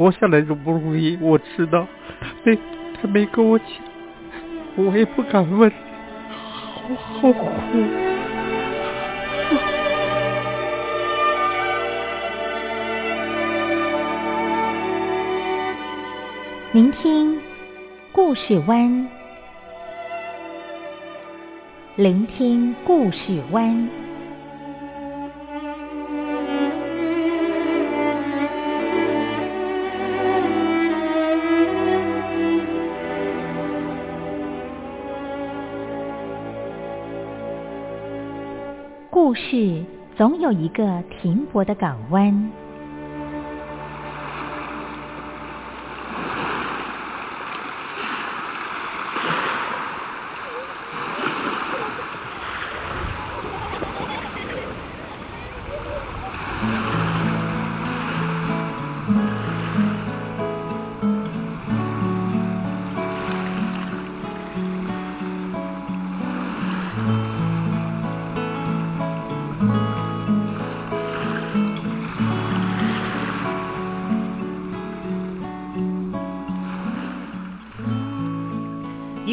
活下来容不容易，我知道。没，他没跟我讲，我也不敢问，好好苦。聆听故事湾，聆听故事湾。故事总有一个停泊的港湾。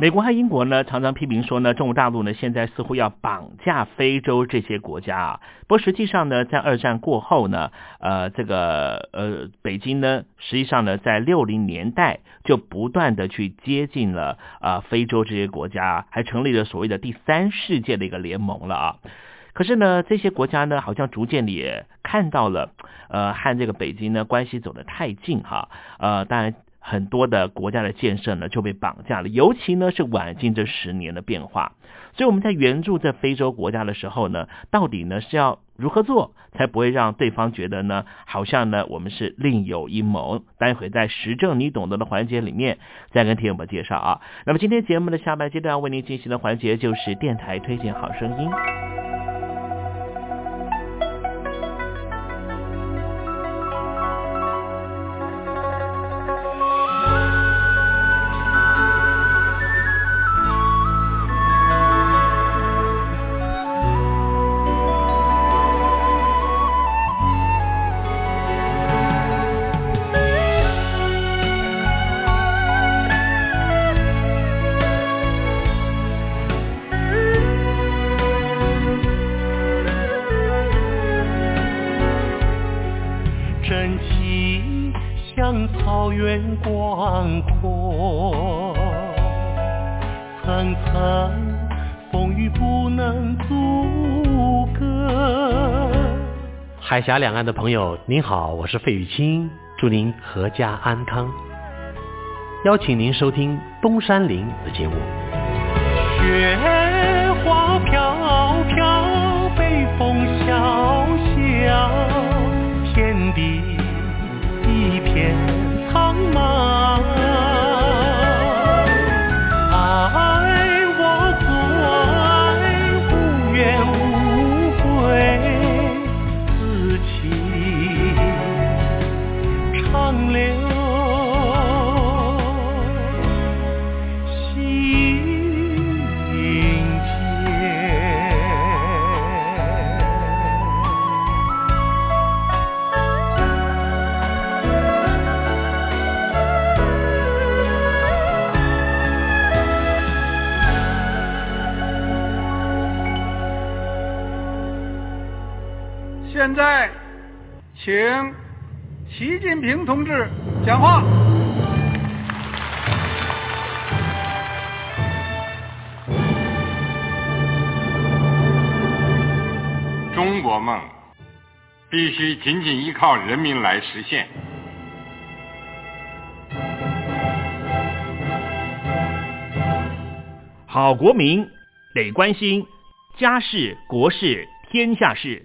美国和英国呢，常常批评说呢，中国大陆呢，现在似乎要绑架非洲这些国家啊。不过实际上呢，在二战过后呢，呃，这个呃，北京呢，实际上呢，在六零年代就不断的去接近了啊非洲这些国家，还成立了所谓的第三世界的一个联盟了啊。可是呢，这些国家呢，好像逐渐的也看到了，呃，和这个北京呢关系走得太近哈，呃，当然。很多的国家的建设呢就被绑架了，尤其呢是晚近这十年的变化。所以我们在援助这非洲国家的时候呢，到底呢是要如何做，才不会让对方觉得呢好像呢我们是另有阴谋？待会在实证你懂得的环节里面再跟听友们介绍啊。那么今天节目的下半阶段为您进行的环节就是电台推荐好声音。海峡两岸的朋友，您好，我是费玉清，祝您阖家安康。邀请您收听东山林的节目。雪请习近平同志讲话。中国梦必须紧紧依靠人民来实现。好国民得关心家事、国事、天下事。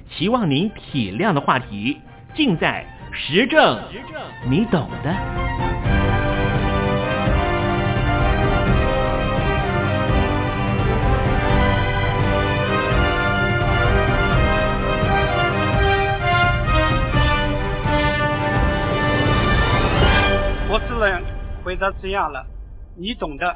希望您体谅的话题，尽在实证，你懂的。我只能回答这样了，你懂的。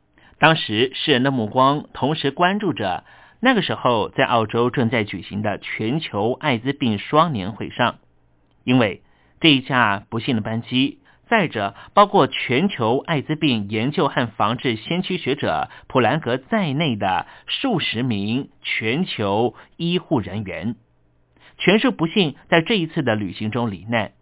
当时世人的目光同时关注着那个时候在澳洲正在举行的全球艾滋病双年会上，因为这一架不幸的班机载着包括全球艾滋病研究和防治先驱学者普兰格在内的数十名全球医护人员，全数不幸在这一次的旅行中罹难。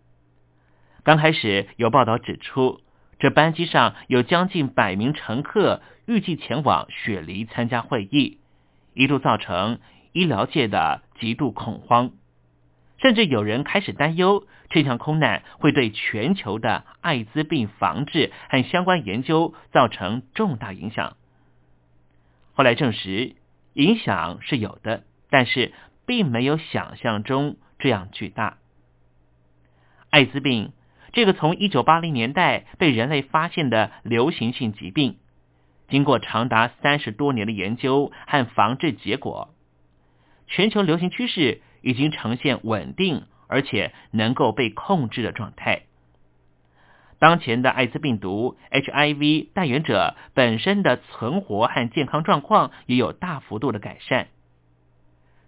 刚开始有报道指出，这班机上有将近百名乘客。预计前往雪梨参加会议，一度造成医疗界的极度恐慌，甚至有人开始担忧这场空难会对全球的艾滋病防治和相关研究造成重大影响。后来证实，影响是有的，但是并没有想象中这样巨大。艾滋病这个从一九八零年代被人类发现的流行性疾病。经过长达三十多年的研究和防治结果，全球流行趋势已经呈现稳定而且能够被控制的状态。当前的艾滋病毒 HIV 带源者本身的存活和健康状况也有大幅度的改善。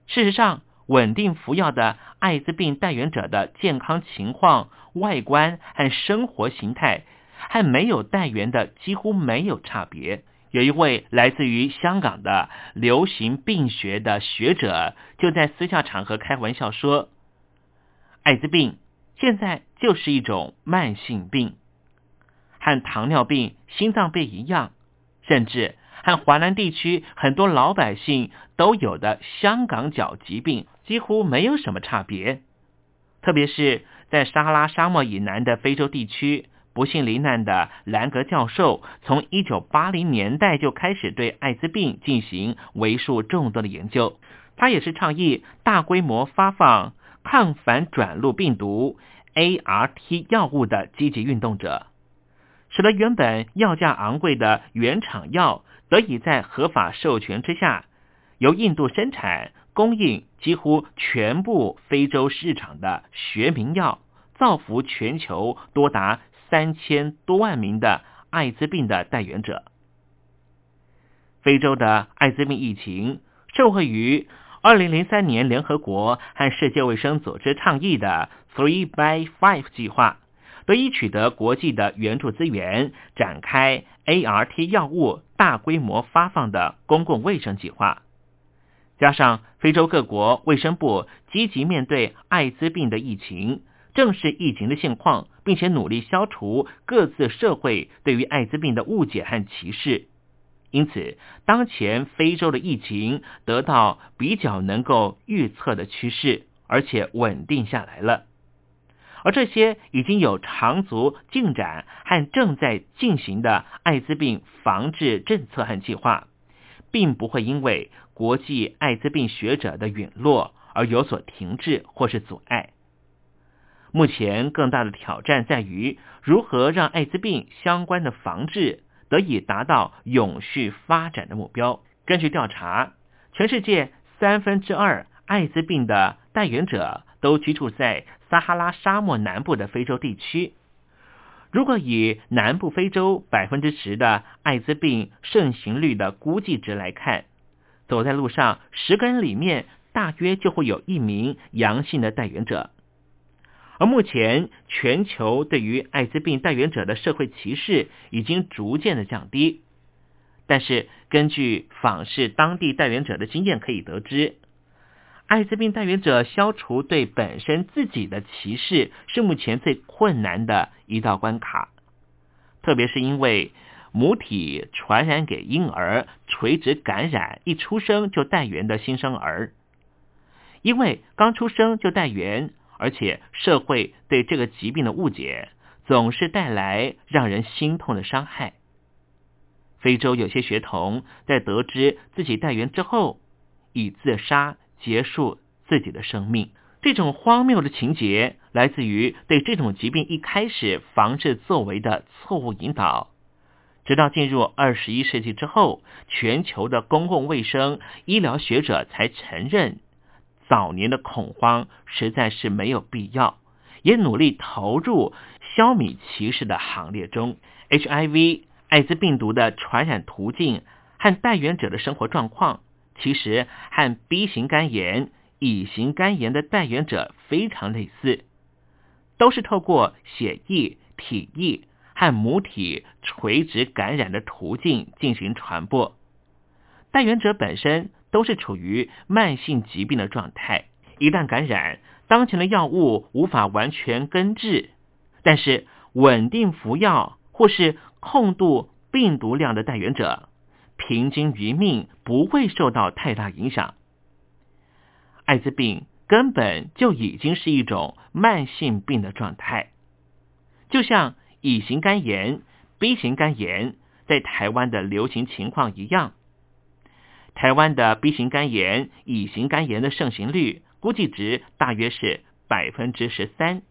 事实上，稳定服药的艾滋病带源者的健康情况、外观和生活形态，和没有带源的几乎没有差别。有一位来自于香港的流行病学的学者，就在私下场合开玩笑说：“艾滋病现在就是一种慢性病，和糖尿病、心脏病一样，甚至和华南地区很多老百姓都有的香港脚疾病几乎没有什么差别。特别是在撒哈拉沙漠以南的非洲地区。”不幸罹难的兰格教授，从一九八零年代就开始对艾滋病进行为数众多的研究。他也是倡议大规模发放抗反转录病毒 ART 药物的积极运动者，使得原本药价昂贵的原厂药得以在合法授权之下，由印度生产供应几乎全部非洲市场的学名药，造福全球多达。三千多万名的艾滋病的代言者。非洲的艾滋病疫情受惠于二零零三年联合国和世界卫生组织倡议的 Three by Five 计划，得以取得国际的援助资源，展开 ART 药物大规模发放的公共卫生计划。加上非洲各国卫生部积极面对艾滋病的疫情。正视疫情的现况，并且努力消除各自社会对于艾滋病的误解和歧视。因此，当前非洲的疫情得到比较能够预测的趋势，而且稳定下来了。而这些已经有长足进展和正在进行的艾滋病防治政策和计划，并不会因为国际艾滋病学者的陨落而有所停滞或是阻碍。目前更大的挑战在于如何让艾滋病相关的防治得以达到永续发展的目标。根据调查，全世界三分之二艾滋病的带源者都居住在撒哈拉沙漠南部的非洲地区。如果以南部非洲百分之十的艾滋病盛行率的估计值来看，走在路上十个人里面大约就会有一名阳性的带源者。而目前，全球对于艾滋病带源者的社会歧视已经逐渐的降低。但是，根据访视当地带源者的经验可以得知，艾滋病带源者消除对本身自己的歧视是目前最困难的一道关卡。特别是因为母体传染给婴儿，垂直感染一出生就带源的新生儿，因为刚出生就带源。而且，社会对这个疾病的误解，总是带来让人心痛的伤害。非洲有些学童在得知自己带源之后，以自杀结束自己的生命。这种荒谬的情节来自于对这种疾病一开始防治作为的错误引导。直到进入二十一世纪之后，全球的公共卫生医疗学者才承认，早年的恐慌实在是没有必要，也努力投入消弭歧视的行列中。HIV。艾滋病毒的传染途径和带源者的生活状况，其实和 B 型肝炎、乙型肝炎的带源者非常类似，都是透过血液、体液和母体垂直感染的途径进行传播。带源者本身都是处于慢性疾病的状态，一旦感染，当前的药物无法完全根治，但是稳定服药或是。控度病毒量的带源者，平均余命不会受到太大影响。艾滋病根本就已经是一种慢性病的状态，就像乙型肝炎、B 型肝炎在台湾的流行情况一样。台湾的 B 型肝炎、乙型肝炎的盛行率估计值大约是百分之十三。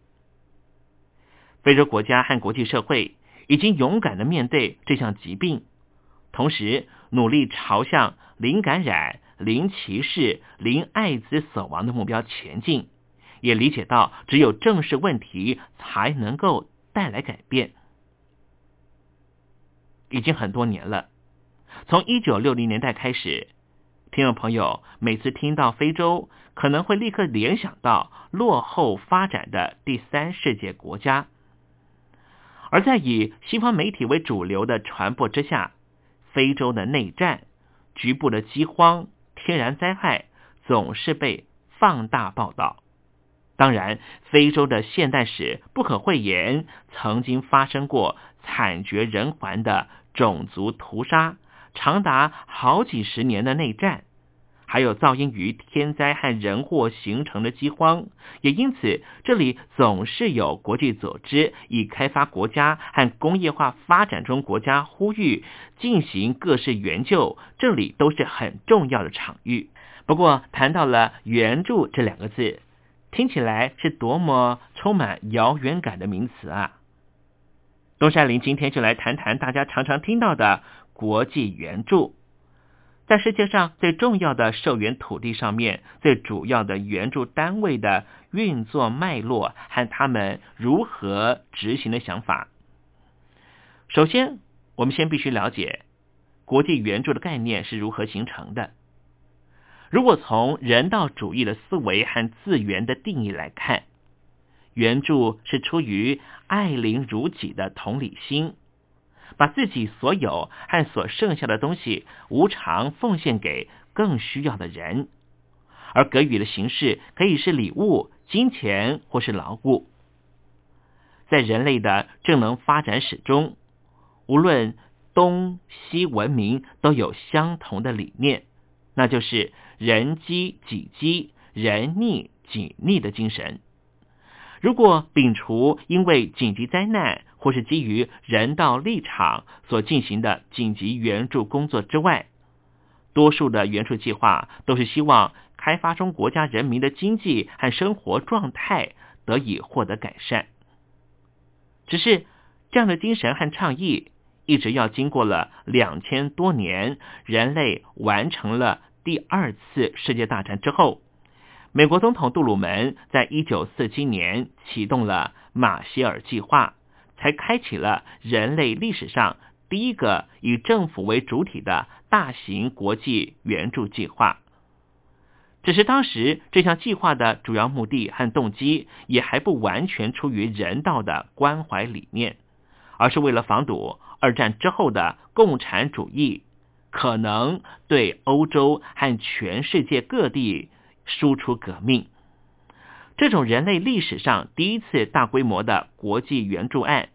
非洲国家和国际社会。已经勇敢的面对这项疾病，同时努力朝向零感染、零歧视、零艾滋死亡的目标前进，也理解到只有正视问题才能够带来改变。已经很多年了，从一九六零年代开始，听众朋友每次听到非洲，可能会立刻联想到落后发展的第三世界国家。而在以西方媒体为主流的传播之下，非洲的内战、局部的饥荒、天然灾害总是被放大报道。当然，非洲的现代史不可讳言，曾经发生过惨绝人寰的种族屠杀，长达好几十年的内战。还有噪音于天灾和人祸形成的饥荒，也因此这里总是有国际组织以开发国家和工业化发展中国家呼吁进行各式援救，这里都是很重要的场域。不过谈到了援助这两个字，听起来是多么充满遥远感的名词啊！东山林今天就来谈谈大家常常听到的国际援助。在世界上最重要的受援土地上面，最主要的援助单位的运作脉络和他们如何执行的想法。首先，我们先必须了解国际援助的概念是如何形成的。如果从人道主义的思维和自源的定义来看，援助是出于爱邻如己的同理心。把自己所有和所剩下的东西无偿奉献给更需要的人，而给予的形式可以是礼物、金钱或是劳务。在人类的正能发展史中，无论东西文明都有相同的理念，那就是人饥己饥、人逆己逆的精神。如果摒除因为紧急灾难或是基于人道立场所进行的紧急援助工作之外，多数的援助计划都是希望开发中国家人民的经济和生活状态得以获得改善。只是这样的精神和倡议，一直要经过了两千多年，人类完成了第二次世界大战之后。美国总统杜鲁门在一九四七年启动了马歇尔计划，才开启了人类历史上第一个以政府为主体的大型国际援助计划。只是当时这项计划的主要目的和动机也还不完全出于人道的关怀理念，而是为了防堵二战之后的共产主义可能对欧洲和全世界各地。输出革命，这种人类历史上第一次大规模的国际援助案，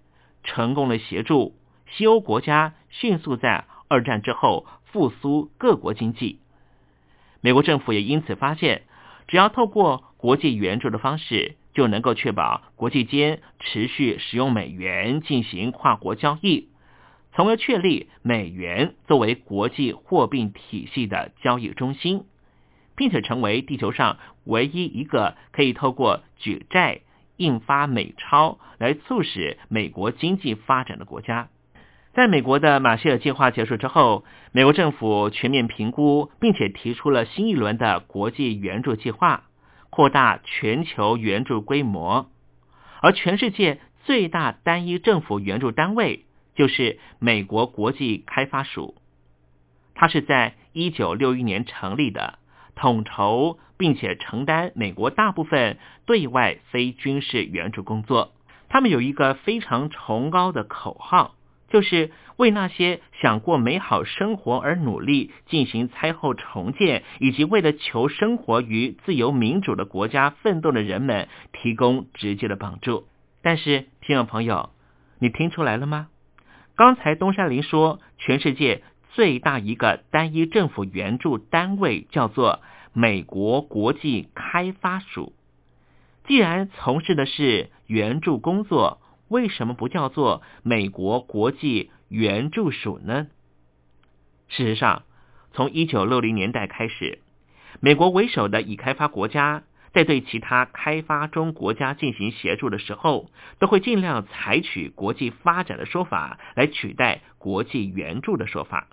成功的协助西欧国家迅速在二战之后复苏各国经济。美国政府也因此发现，只要透过国际援助的方式，就能够确保国际间持续使用美元进行跨国交易，从而确立美元作为国际货币体系的交易中心，并且成为地球上唯一一个可以透过举债、印发美钞来促使美国经济发展的国家。在美国的马歇尔计划结束之后，美国政府全面评估，并且提出了新一轮的国际援助计划，扩大全球援助规模。而全世界最大单一政府援助单位就是美国国际开发署，它是在一九六一年成立的，统筹并且承担美国大部分对外非军事援助工作。他们有一个非常崇高的口号。就是为那些想过美好生活而努力进行灾后重建，以及为了求生活于自由民主的国家奋斗的人们提供直接的帮助。但是，听众朋友，你听出来了吗？刚才东山林说，全世界最大一个单一政府援助单位叫做美国国际开发署。既然从事的是援助工作。为什么不叫做美国国际援助署呢？事实上，从一九六零年代开始，美国为首的已开发国家在对其他开发中国家进行协助的时候，都会尽量采取国际发展的说法来取代国际援助的说法。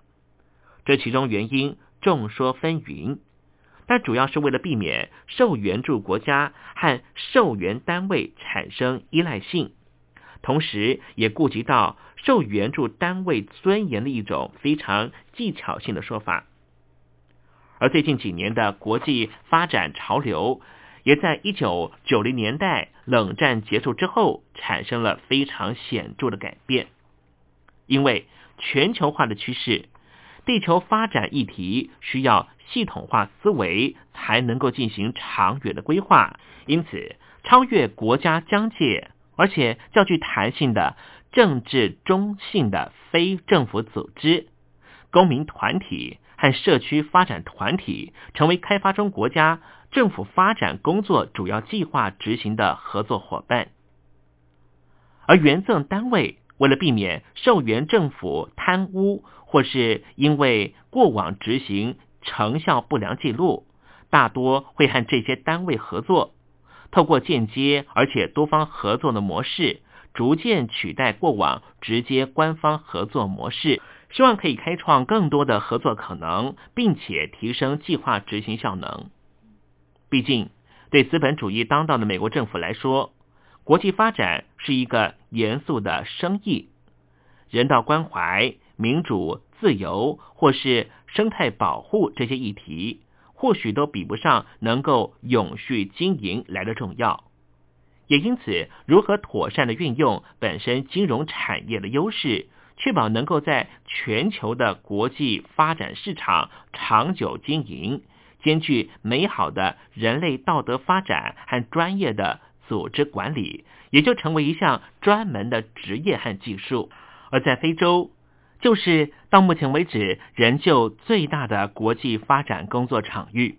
这其中原因众说纷纭，但主要是为了避免受援助国家和受援单位产生依赖性。同时，也顾及到受援助单位尊严的一种非常技巧性的说法。而最近几年的国际发展潮流，也在一九九零年代冷战结束之后产生了非常显著的改变。因为全球化的趋势，地球发展议题需要系统化思维才能够进行长远的规划，因此超越国家疆界。而且较具弹性的政治中性的非政府组织、公民团体和社区发展团体，成为开发中国家政府发展工作主要计划执行的合作伙伴。而援赠单位为了避免受援政府贪污，或是因为过往执行成效不良记录，大多会和这些单位合作。透过间接而且多方合作的模式，逐渐取代过往直接官方合作模式，希望可以开创更多的合作可能，并且提升计划执行效能。毕竟，对资本主义当道的美国政府来说，国际发展是一个严肃的生意，人道关怀、民主、自由或是生态保护这些议题。或许都比不上能够永续经营来的重要，也因此，如何妥善的运用本身金融产业的优势，确保能够在全球的国际发展市场长久经营，兼具美好的人类道德发展和专业的组织管理，也就成为一项专门的职业和技术。而在非洲。就是到目前为止仍旧最大的国际发展工作场域。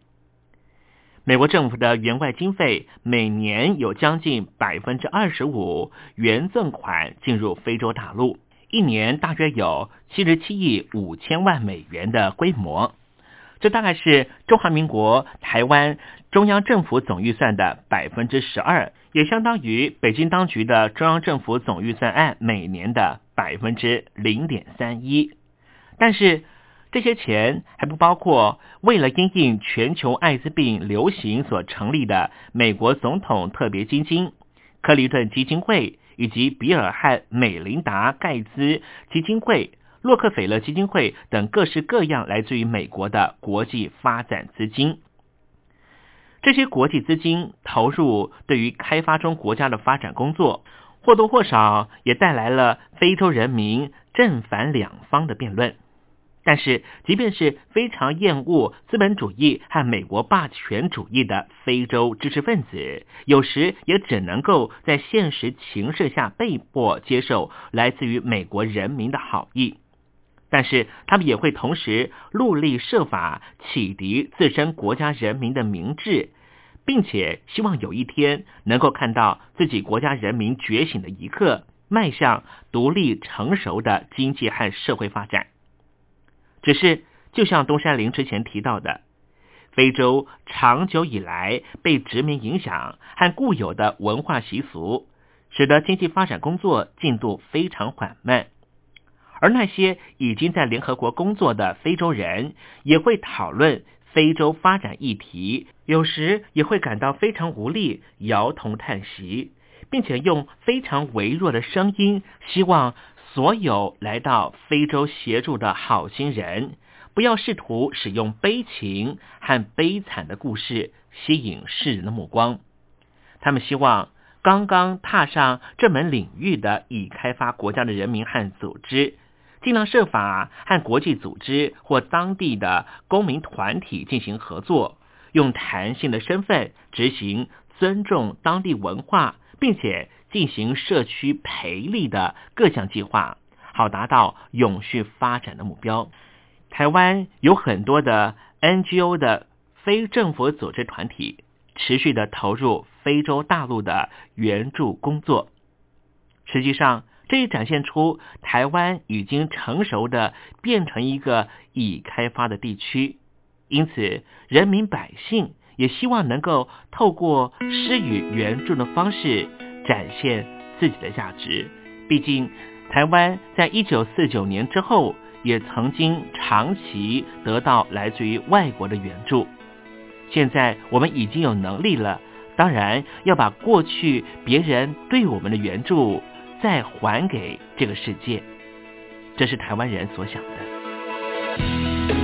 美国政府的援外经费每年有将近百分之二十五援赠款进入非洲大陆，一年大约有七十七亿五千万美元的规模。这大概是中华民国台湾中央政府总预算的百分之十二，也相当于北京当局的中央政府总预算案每年的。百分之零点三一，但是这些钱还不包括为了因应全球艾滋病流行所成立的美国总统特别基金、克林顿基金会以及比尔和美琳达盖茨基金会、洛克菲勒基金会等各式各样来自于美国的国际发展资金。这些国际资金投入对于开发中国家的发展工作。或多或少也带来了非洲人民正反两方的辩论，但是即便是非常厌恶资本主义和美国霸权主义的非洲知识分子，有时也只能够在现实情势下被迫接受来自于美国人民的好意，但是他们也会同时努力设法启迪自身国家人民的明智。并且希望有一天能够看到自己国家人民觉醒的一刻，迈向独立成熟的经济和社会发展。只是，就像东山林之前提到的，非洲长久以来被殖民影响和固有的文化习俗，使得经济发展工作进度非常缓慢。而那些已经在联合国工作的非洲人，也会讨论非洲发展议题，有时也会感到非常无力，摇头叹息，并且用非常微弱的声音，希望所有来到非洲协助的好心人，不要试图使用悲情和悲惨的故事吸引世人的目光。他们希望刚刚踏上这门领域的已开发国家的人民和组织。尽量设法和国际组织或当地的公民团体进行合作，用弹性的身份执行尊重当地文化，并且进行社区培力的各项计划，好达到永续发展的目标。台湾有很多的 NGO 的非政府组织团体，持续的投入非洲大陆的援助工作。实际上，这也展现出台湾已经成熟的变成一个已开发的地区，因此人民百姓也希望能够透过施予援助的方式展现自己的价值。毕竟，台湾在一九四九年之后也曾经长期得到来自于外国的援助，现在我们已经有能力了，当然要把过去别人对我们的援助。再还给这个世界，这是台湾人所想的。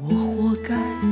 我活该。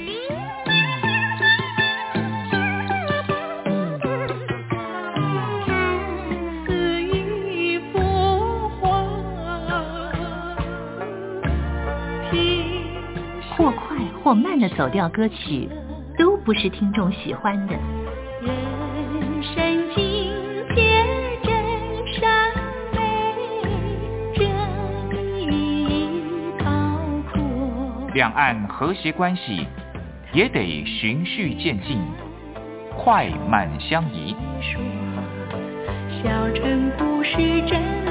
慢的走调歌曲，都不是听众喜欢的。人生境界。两岸和谐关系也得循序渐进，快慢相宜。小城故事真。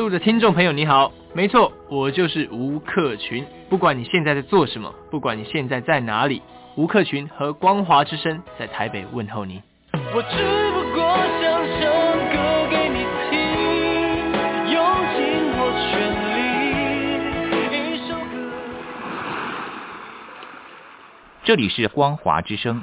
陆的听众朋友，你好，没错，我就是吴克群。不管你现在在做什么，不管你现在在哪里，吴克群和光华之声在台北问候你。我只不过想唱歌给你听，用尽我全力，一首歌。这里是光华之声。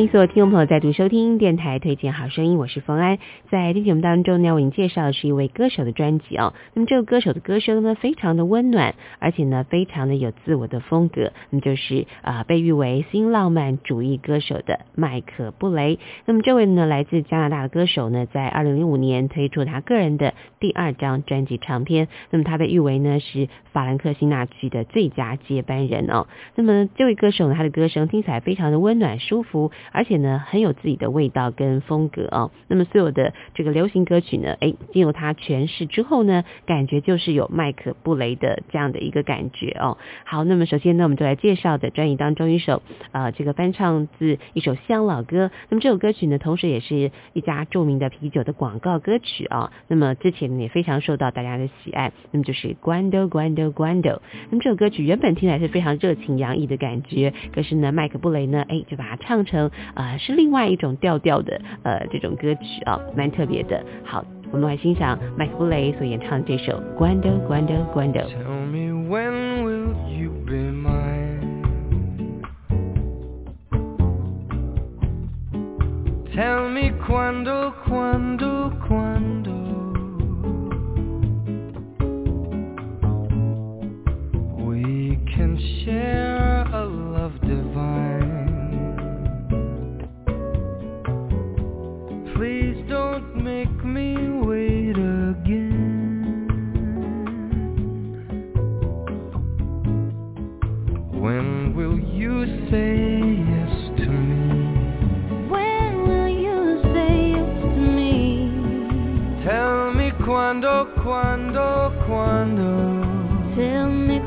欢迎所有听众朋友再度收听电台推荐好声音，我是冯安。在这节目当中呢，为您介绍的是一位歌手的专辑哦。那么这个歌手的歌声呢，非常的温暖，而且呢，非常的有自我的风格。那么就是啊、被誉为新浪漫主义歌手的麦克布雷。那么这位呢，来自加拿大的歌手呢，在二零零五年推出他个人的第二张专辑唱片。那么他被誉为呢是法兰克辛纳区的最佳接班人哦。那么这位歌手呢，他的歌声听起来非常的温暖舒服，而且呢很有自己的味道跟风格哦。那么所有的这个流行歌曲呢，哎，经由他诠释之后呢，感觉就是有麦克布雷的这样的一个感觉哦。好，那么首先呢，我们就来介绍的专辑当中一首呃这个翻唱自一首乡老歌。那么这首歌曲呢，同时也是一家著名的啤酒的广告歌曲啊、那么之前也非常受到大家的喜爱。那么就是 Guando Guando Guando。那么这首歌曲原本听起来是非常热情洋溢的感觉，可是呢，麦克布雷呢，哎，就把它唱成呃是另外一种调调的呃这种歌曲啊，蛮特别的。好，我们来欣赏麦克布雷所演唱的这首 Guando Guando Guando。Tell me when will you be mine? Tell me quando, quando, quando we Quando, quando, quando. Tell me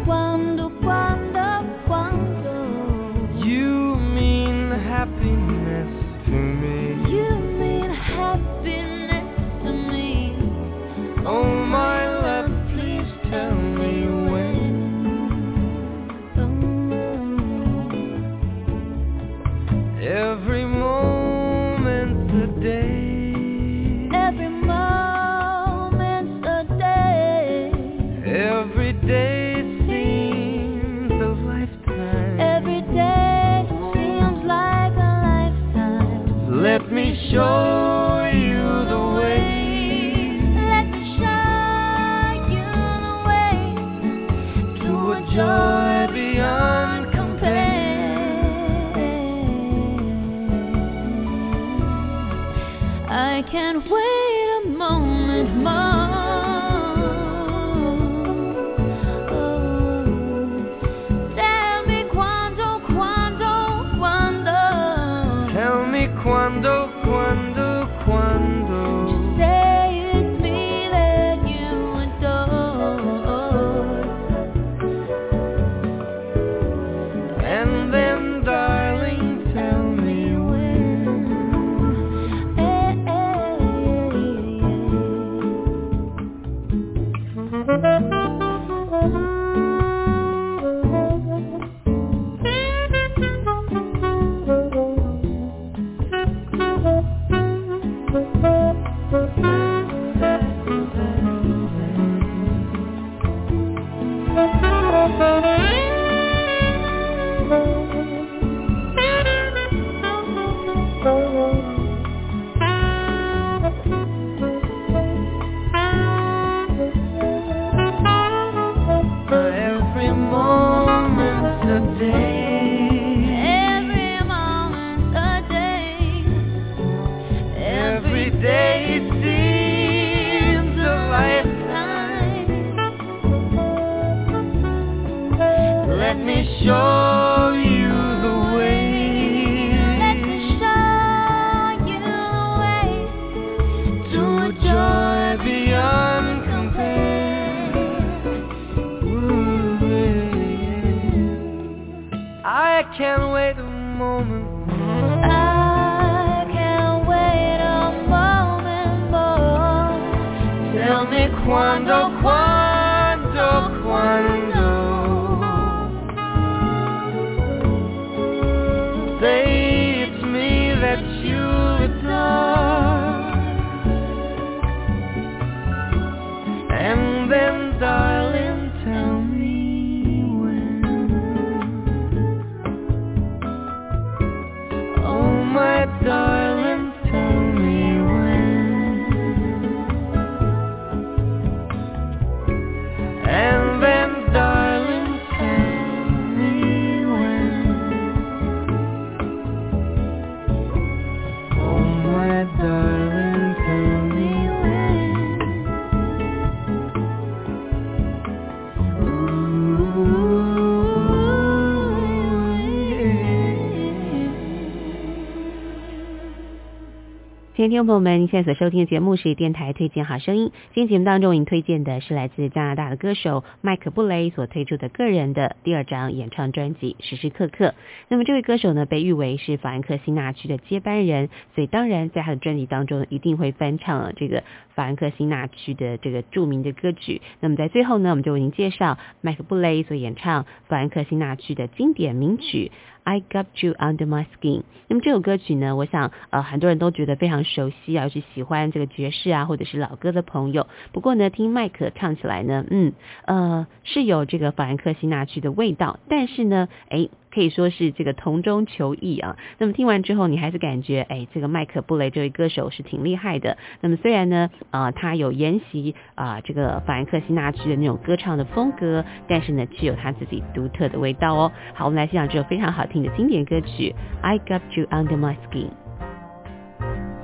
听众朋友们，您现在所收听的节目是电台推荐好声音。今天节目当中，为您推荐的是来自加拿大的歌手麦克布雷所推出的个人的第二张演唱专辑《时时刻刻》。那么这位歌手呢，被誉为是法兰克辛纳区的接班人，所以当然在他的专辑当中一定会翻唱了这个法兰克辛纳区的这个著名的歌曲。那么在最后呢，我们就为您介绍麦克布雷所演唱法兰克辛纳区的经典名曲。I got you under my skin。那么这首歌曲呢，我想呃很多人都觉得非常熟悉啊，是喜欢这个爵士啊或者是老歌的朋友。不过呢，听麦克唱起来呢，嗯呃是有这个法兰克辛纳曲的味道，但是呢，哎。可以说是这个同中求异啊。那么听完之后，你还是感觉，哎，这个麦克布雷这位歌手是挺厉害的。那么虽然呢，呃，他有沿袭啊、这个法兰克辛纳区的那种歌唱的风格，但是呢，却有他自己独特的味道哦。好，我们来欣赏这首非常好听的经典歌曲《I Got You Under My Skin》。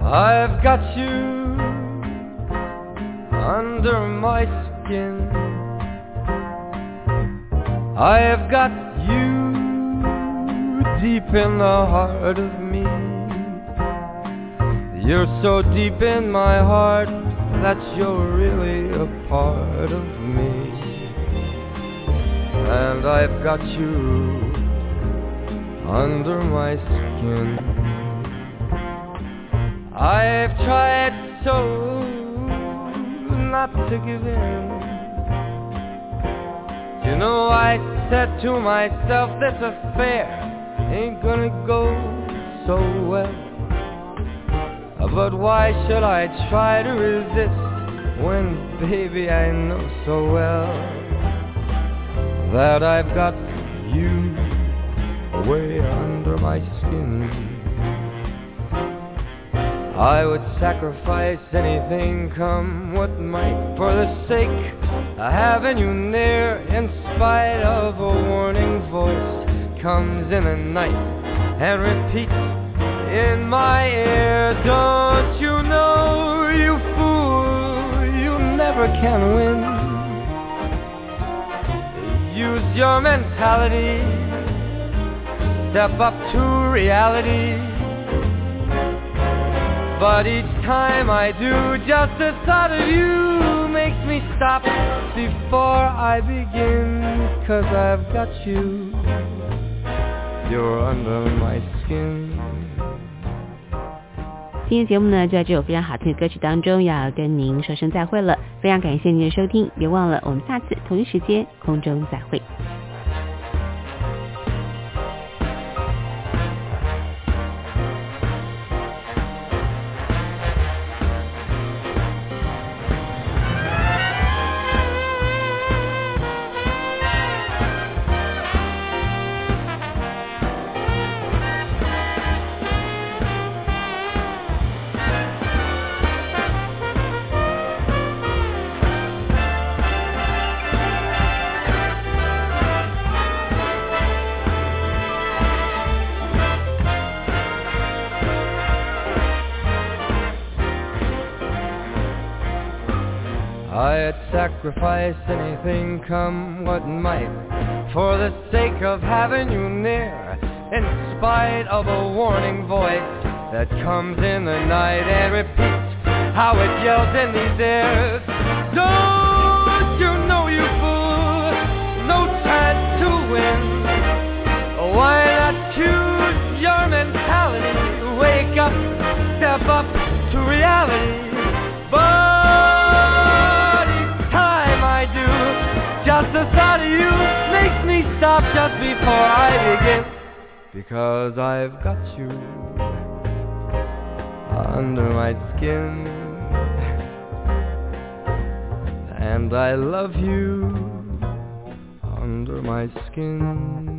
I've got you under my skin. I've got you deep in the heart of me. You're so deep in my heart, that you're really a part of me. And I've got you under my skin. I've tried so not to give in. You know, I said to myself, this affair ain't gonna go so well. But why should I try to resist when, baby, I know so well that I've got you way under my skin? I would sacrifice anything come what might for the sake of having you near in spite of a warning voice comes in the night and repeats in my ear don't you know you fool you never can win use your mentality step up to reality but each time I do, just the thought of you makes me stop before I begin. Cause I've got you, 今天节目呢，就在这首非常好听的歌曲当中，要跟您说声再会了。非常感谢您的收听，别忘了我们下次同一时间空中再会。Sacrifice anything come what might. For the sake of having you near in spite of a warning voice that comes in the night and repeats how it yells in these ears. Don't you know you fool? No chance to win. Why not choose your mentality? Wake up step up to reality stop just before I begin. Because I've got you under my skin. And I love you under my skin.